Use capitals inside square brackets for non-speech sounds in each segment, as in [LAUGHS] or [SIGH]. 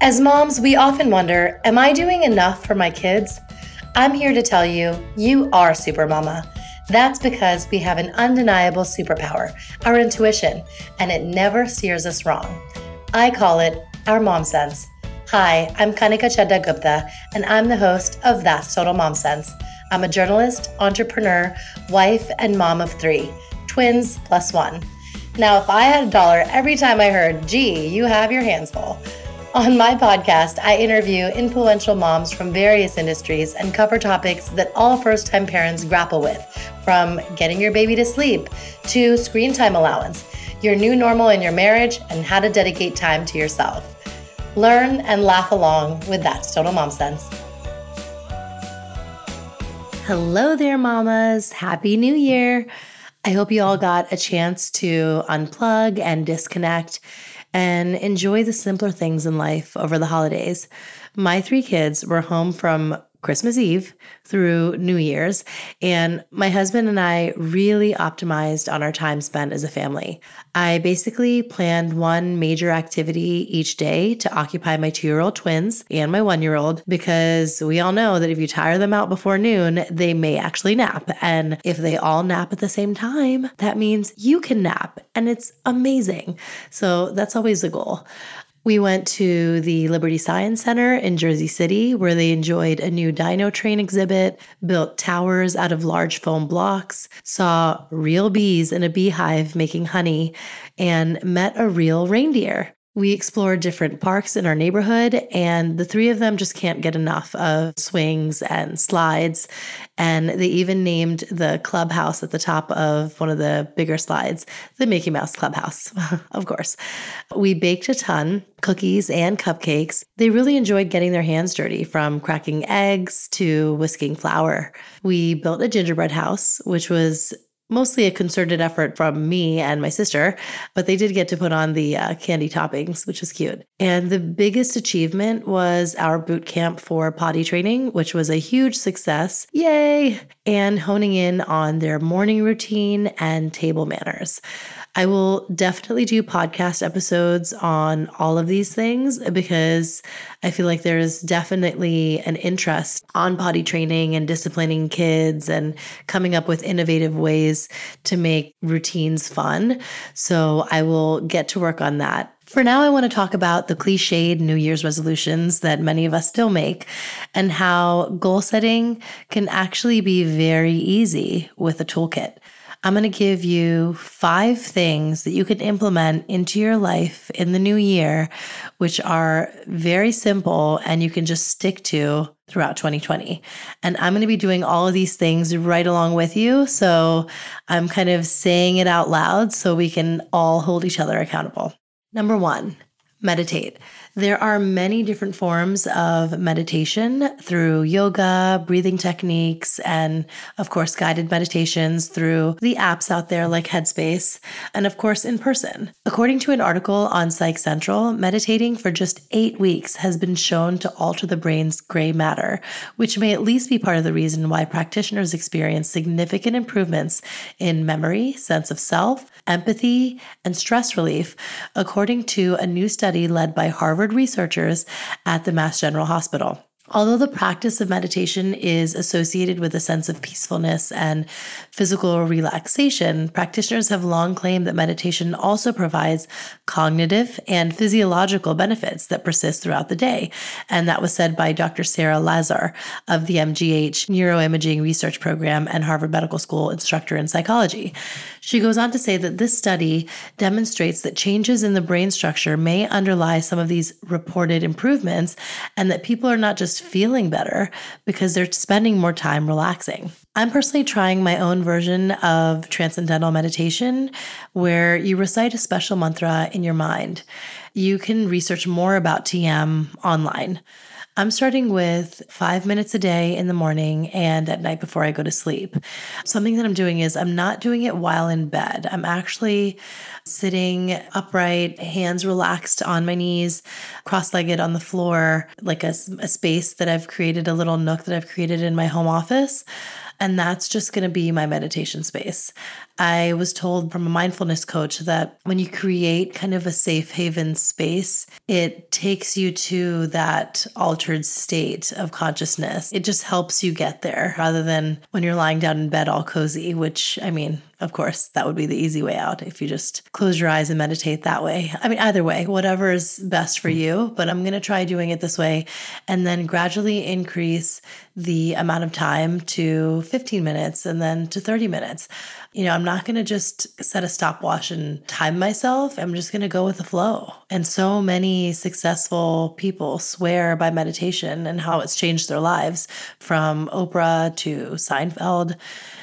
As moms, we often wonder Am I doing enough for my kids? I'm here to tell you, you are Super Mama. That's because we have an undeniable superpower, our intuition, and it never steers us wrong. I call it our mom sense. Hi, I'm Kanika Chadda Gupta, and I'm the host of That's Total Mom Sense. I'm a journalist, entrepreneur, wife, and mom of three twins plus one. Now, if I had a dollar every time I heard, gee, you have your hands full, on my podcast, I interview influential moms from various industries and cover topics that all first time parents grapple with, from getting your baby to sleep to screen time allowance, your new normal in your marriage, and how to dedicate time to yourself. Learn and laugh along with That's Total Mom Sense. Hello there, mamas. Happy New Year. I hope you all got a chance to unplug and disconnect and enjoy the simpler things in life over the holidays. My three kids were home from Christmas Eve through New Year's. And my husband and I really optimized on our time spent as a family. I basically planned one major activity each day to occupy my two year old twins and my one year old because we all know that if you tire them out before noon, they may actually nap. And if they all nap at the same time, that means you can nap. And it's amazing. So that's always the goal. We went to the Liberty Science Center in Jersey City, where they enjoyed a new dino train exhibit, built towers out of large foam blocks, saw real bees in a beehive making honey, and met a real reindeer. We explored different parks in our neighborhood, and the three of them just can't get enough of swings and slides. And they even named the clubhouse at the top of one of the bigger slides the Mickey Mouse Clubhouse, [LAUGHS] of course. We baked a ton, cookies and cupcakes. They really enjoyed getting their hands dirty from cracking eggs to whisking flour. We built a gingerbread house, which was mostly a concerted effort from me and my sister, but they did get to put on the uh, candy toppings, which was cute. And the biggest achievement was our boot camp for potty training, which was a huge success. Yay! And honing in on their morning routine and table manners. I will definitely do podcast episodes on all of these things because I feel like there is definitely an interest on potty training and disciplining kids and coming up with innovative ways to make routines fun. So I will get to work on that. For now, I want to talk about the cliched New Year's resolutions that many of us still make and how goal setting can actually be very easy with a toolkit. I'm going to give you five things that you can implement into your life in the new year, which are very simple and you can just stick to throughout 2020. And I'm going to be doing all of these things right along with you. So I'm kind of saying it out loud so we can all hold each other accountable. Number one, meditate. There are many different forms of meditation through yoga, breathing techniques, and of course, guided meditations through the apps out there like Headspace, and of course, in person. According to an article on Psych Central, meditating for just eight weeks has been shown to alter the brain's gray matter, which may at least be part of the reason why practitioners experience significant improvements in memory, sense of self, empathy, and stress relief, according to a new study led by Harvard Researchers at the Mass General Hospital. Although the practice of meditation is associated with a sense of peacefulness and physical relaxation, practitioners have long claimed that meditation also provides cognitive and physiological benefits that persist throughout the day. And that was said by Dr. Sara Lazar of the MGH Neuroimaging Research Program and Harvard Medical School instructor in psychology. She goes on to say that this study demonstrates that changes in the brain structure may underlie some of these reported improvements and that people are not just feeling better because they're spending more time relaxing. I'm personally trying my own version of transcendental meditation where you recite a special mantra in your mind. You can research more about TM online. I'm starting with five minutes a day in the morning and at night before I go to sleep. Something that I'm doing is I'm not doing it while in bed. I'm actually sitting upright, hands relaxed on my knees, cross legged on the floor, like a, a space that I've created, a little nook that I've created in my home office. And that's just going to be my meditation space. I was told from a mindfulness coach that when you create kind of a safe haven space, it takes you to that altered state of consciousness. It just helps you get there rather than when you're lying down in bed all cozy, which I mean, of course, that would be the easy way out if you just close your eyes and meditate that way. I mean, either way, whatever is best for hmm. you, but I'm going to try doing it this way and then gradually increase the amount of time to 15 minutes and then to 30 minutes. You know, I'm not going to just set a stopwatch and time myself. I'm just going to go with the flow. And so many successful people swear by meditation and how it's changed their lives from Oprah to Seinfeld.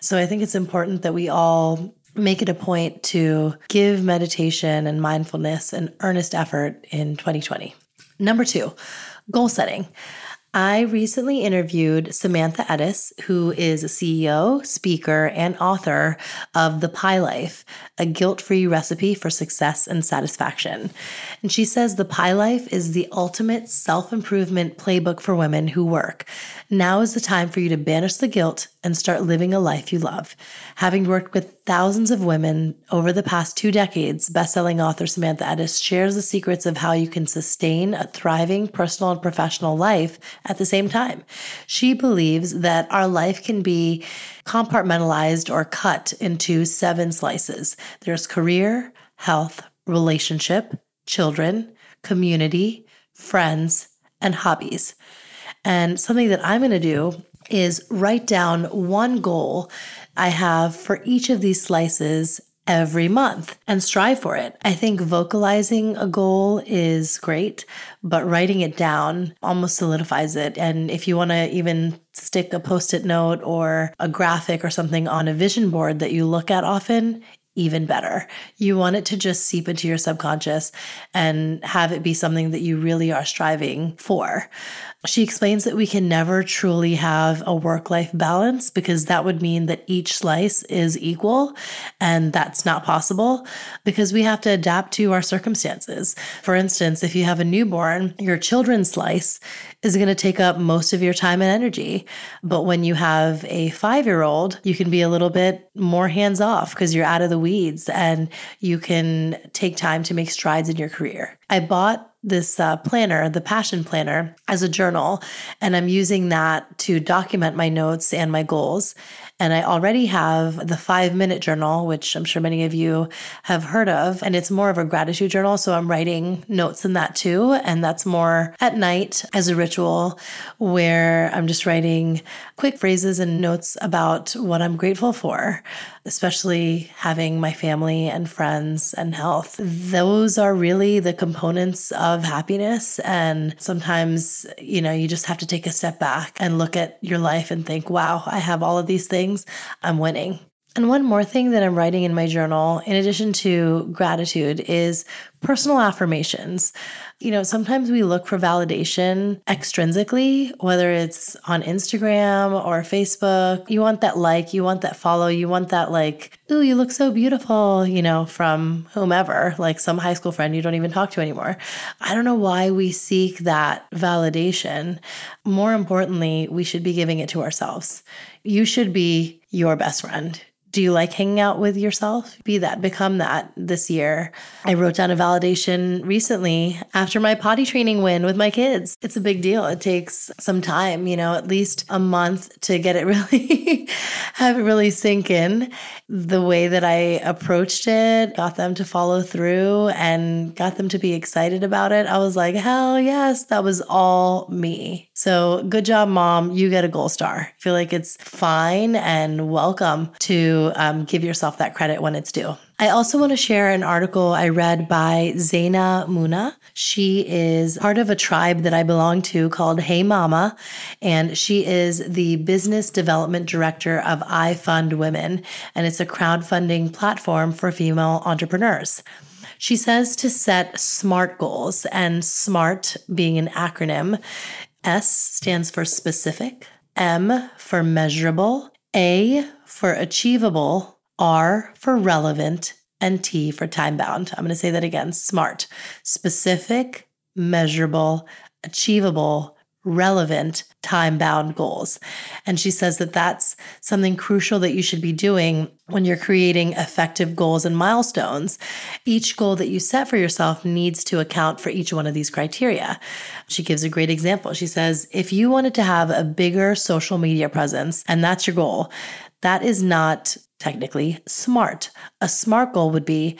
So I think it's important that we all make it a point to give meditation and mindfulness an earnest effort in 2020. Number two, goal setting. I recently interviewed Samantha Ettus, who is a CEO, speaker, and author of The Pie Life, a guilt free recipe for success and satisfaction. And she says The Pie Life is the ultimate self improvement playbook for women who work. Now is the time for you to banish the guilt and start living a life you love. Having worked with thousands of women over the past two decades, bestselling author Samantha Ettus shares the secrets of how you can sustain a thriving personal and professional life at the same time. She believes that our life can be compartmentalized or cut into seven slices. There's career, health, relationship, children, community, friends, and hobbies. And something that I'm going to do is write down one goal I have for each of these slices every month and strive for it. I think vocalizing a goal is great, but writing it down almost solidifies it. And if you want to even stick a post it note or a graphic or something on a vision board that you look at often, even better. You want it to just seep into your subconscious and have it be something that you really are striving for. She explains that we can never truly have a work life balance because that would mean that each slice is equal. And that's not possible because we have to adapt to our circumstances. For instance, if you have a newborn, your children's slice is going to take up most of your time and energy. But when you have a five year old, you can be a little bit more hands off because you're out of the weeds and you can take time to make strides in your career. I bought this uh, planner, the Passion Planner, as a journal, and I'm using that to document my notes and my goals. And I already have the five minute journal, which I'm sure many of you have heard of. And it's more of a gratitude journal. So I'm writing notes in that too. And that's more at night as a ritual where I'm just writing quick phrases and notes about what I'm grateful for, especially having my family and friends and health. Those are really the components of happiness. And sometimes, you know, you just have to take a step back and look at your life and think, wow, I have all of these things things, I'm winning. And one more thing that I'm writing in my journal, in addition to gratitude, is personal affirmations. You know, sometimes we look for validation extrinsically, whether it's on Instagram or Facebook. You want that like, you want that follow, you want that like, ooh, you look so beautiful, you know, from whomever, like some high school friend you don't even talk to anymore. I don't know why we seek that validation. More importantly, we should be giving it to ourselves. You should be your best friend. Do you like hanging out with yourself? Be that, become that this year. I wrote down a validation recently after my potty training win with my kids. It's a big deal. It takes some time, you know, at least a month to get it [LAUGHS] really, have it really sink in. The way that I approached it got them to follow through and got them to be excited about it. I was like, hell yes, that was all me. So good job, mom. You get a gold star. I feel like it's fine and welcome to um, give yourself that credit when it's due. I also want to share an article I read by Zaina Muna. She is part of a tribe that I belong to called Hey Mama, and she is the business development director of I Fund Women, and it's a crowdfunding platform for female entrepreneurs. She says to set SMART goals, and SMART being an acronym, S stands for specific, M for measurable, A for achievable, R for relevant, and T for time bound. I'm going to say that again SMART, specific, measurable, achievable, relevant time bound goals. And she says that that's something crucial that you should be doing when you're creating effective goals and milestones. Each goal that you set for yourself needs to account for each one of these criteria. She gives a great example. She says, if you wanted to have a bigger social media presence and that's your goal, that is not technically smart. A smart goal would be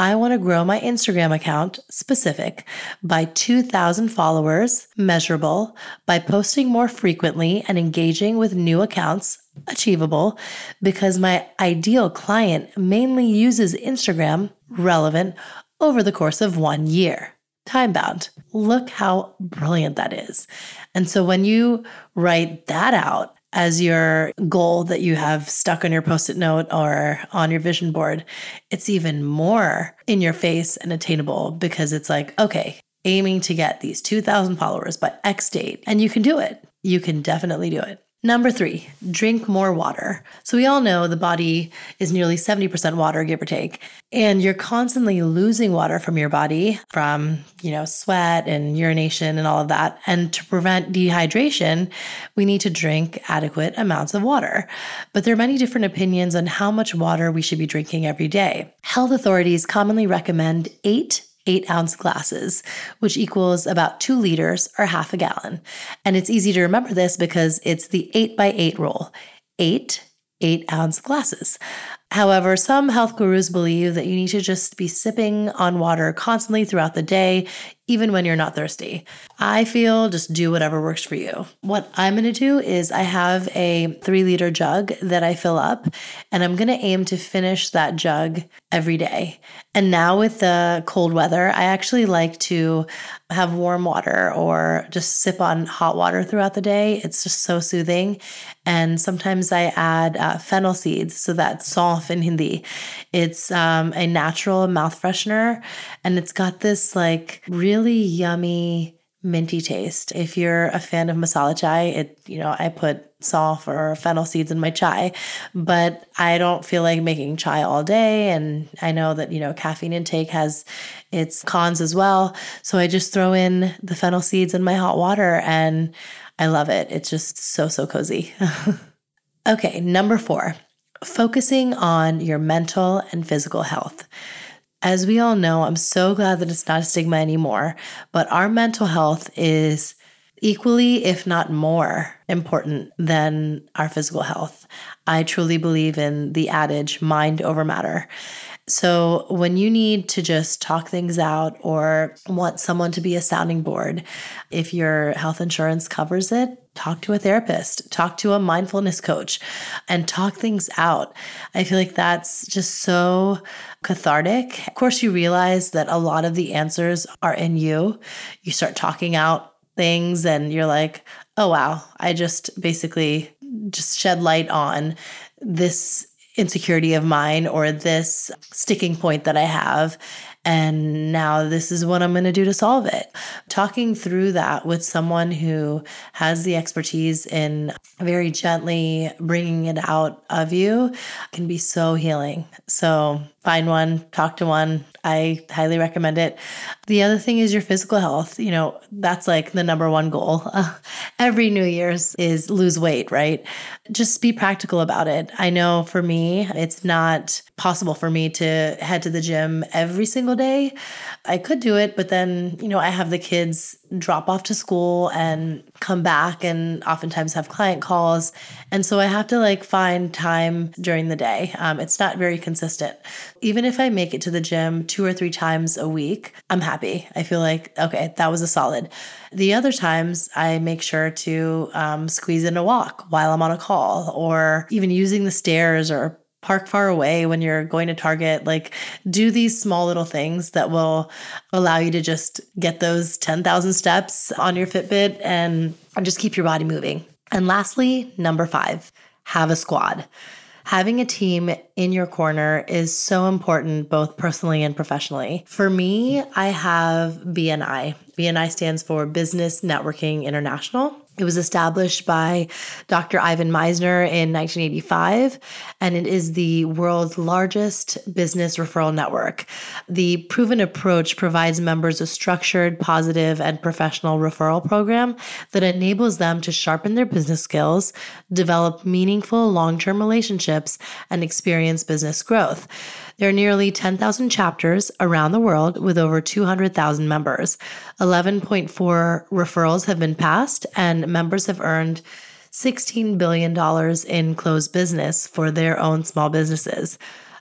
I want to grow my Instagram account specific by 2,000 followers, measurable, by posting more frequently and engaging with new accounts, achievable, because my ideal client mainly uses Instagram, relevant, over the course of one year. Time bound. Look how brilliant that is. And so when you write that out, as your goal that you have stuck on your post it note or on your vision board, it's even more in your face and attainable because it's like, okay, aiming to get these 2,000 followers by X date, and you can do it. You can definitely do it. Number three, drink more water. So, we all know the body is nearly 70% water, give or take, and you're constantly losing water from your body from, you know, sweat and urination and all of that. And to prevent dehydration, we need to drink adequate amounts of water. But there are many different opinions on how much water we should be drinking every day. Health authorities commonly recommend eight eight ounce glasses, which equals about two liters or half a gallon. And it's easy to remember this because it's the eight by eight rule eight eight ounce glasses. However, some health gurus believe that you need to just be sipping on water constantly throughout the day, even when you're not thirsty. I feel just do whatever works for you. What I'm gonna do is I have a three liter jug that I fill up, and I'm gonna aim to finish that jug every day. And now with the cold weather, I actually like to have warm water or just sip on hot water throughout the day. It's just so soothing. And sometimes I add uh, fennel seeds, so that's saunf in Hindi. It's um, a natural mouth freshener, and it's got this like really yummy minty taste. If you're a fan of masala chai, it you know I put saunf or fennel seeds in my chai, but I don't feel like making chai all day. And I know that, you know, caffeine intake has its cons as well. So I just throw in the fennel seeds in my hot water and I love it. It's just so, so cozy. [LAUGHS] okay, number four, focusing on your mental and physical health. As we all know, I'm so glad that it's not a stigma anymore, but our mental health is equally, if not more, important than our physical health. I truly believe in the adage mind over matter. So, when you need to just talk things out or want someone to be a sounding board, if your health insurance covers it, talk to a therapist, talk to a mindfulness coach, and talk things out. I feel like that's just so cathartic. Of course, you realize that a lot of the answers are in you. You start talking out things and you're like, oh, wow, I just basically just shed light on this insecurity of mine or this sticking point that I have. And now this is what I'm going to do to solve it. Talking through that with someone who has the expertise in very gently bringing it out of you can be so healing. So find one, talk to one. I highly recommend it. The other thing is your physical health. You know, that's like the number one goal. Uh, [LAUGHS] every New Year's is lose weight, right? Just be practical about it. I know for me, it's not possible for me to head to the gym every single day. I could do it, but then, you know, I have the kids drop off to school and come back and oftentimes have client calls. And so I have to like find time during the day. Um, it's not very consistent. Even if I make it to the gym two or three times a week, I'm happy. I feel like, okay, that was a solid. The other times I make sure to um, squeeze in a walk while I'm on a call or even using the stairs or park far away when you're going to Target. Like, do these small little things that will allow you to just get those 10,000 steps on your Fitbit and, and just keep your body moving. And lastly, number five, have a squad. Having a team in your corner is so important, both personally and professionally. For me, I have BNI. BNI stands for Business Networking International. It was established by Dr. Ivan Misner in 1985, and it is the world's largest business referral network. The proven approach provides members a structured, positive, and professional referral program that enables them to sharpen their business skills, develop meaningful long term relationships, and experience business growth. There are nearly 10,000 chapters around the world with over 200,000 members. 11.4 referrals have been passed, and members have earned $16 billion in closed business for their own small businesses.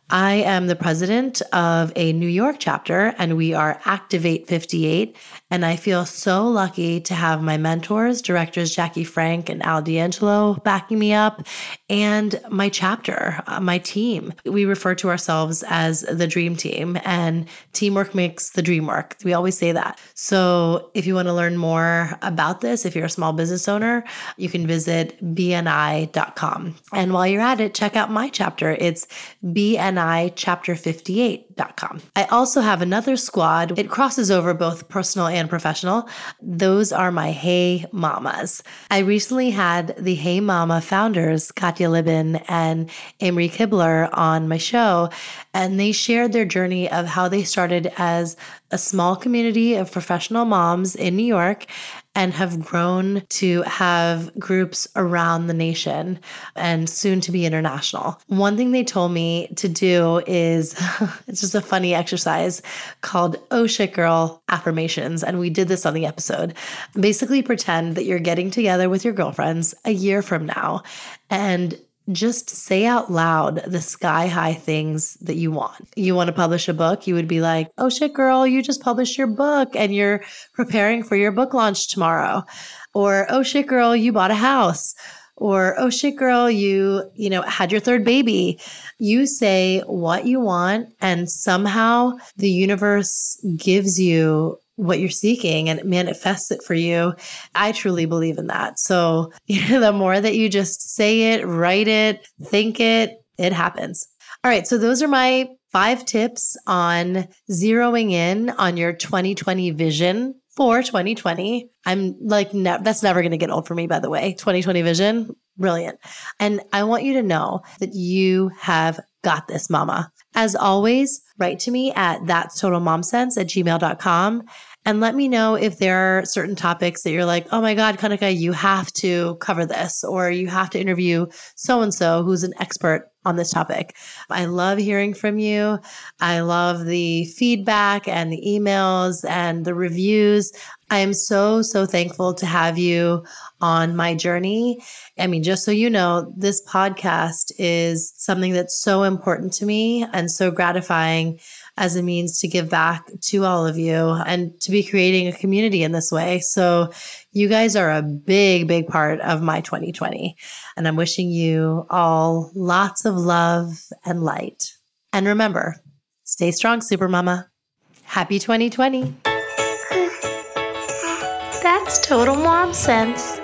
I am the president of a New York chapter, and we are Activate 58. And I feel so lucky to have my mentors, directors Jackie Frank and Al D'Angelo, backing me up, and my chapter, uh, my team. We refer to ourselves as the dream team, and teamwork makes the dream work. We always say that. So if you want to learn more about this, if you're a small business owner, you can visit bni.com. And while you're at it, check out my chapter. It's bnichapter58.com. I also have another squad. It crosses over both personal and and professional. Those are my Hey Mamas. I recently had the Hey Mama founders, Katya Libin and Emery Kibler, on my show, and they shared their journey of how they started as a small community of professional moms in New York and have grown to have groups around the nation and soon to be international. One thing they told me to do is [LAUGHS] it's just a funny exercise called Oh Shit Girl affirmations. And we did this on the episode. Basically, pretend that you're getting together with your girlfriends a year from now and just say out loud the sky high things that you want. You want to publish a book, you would be like, oh shit, girl, you just published your book and you're preparing for your book launch tomorrow. Or, oh shit, girl, you bought a house. Or, oh shit, girl, you, you know, had your third baby. You say what you want, and somehow the universe gives you what you're seeking and it manifests it for you. I truly believe in that. So, [LAUGHS] you know, the more that you just say it, write it, think it, it happens. All right. So, those are my five tips on zeroing in on your 2020 vision for 2020. I'm like, that's never going to get old for me, by the way. 2020 vision, brilliant. And I want you to know that you have got this, mama. As always, write to me at that's total mom sense at gmail.com and let me know if there are certain topics that you're like, oh my God, Kanika, you have to cover this, or you have to interview so and so who's an expert on this topic. I love hearing from you. I love the feedback and the emails and the reviews. I am so, so thankful to have you on my journey. I mean, just so you know, this podcast is something that's so important to me and so gratifying as a means to give back to all of you and to be creating a community in this way. So, you guys are a big, big part of my 2020. And I'm wishing you all lots of love and light. And remember, stay strong, Super Mama. Happy 2020. [LAUGHS] That's total mom sense.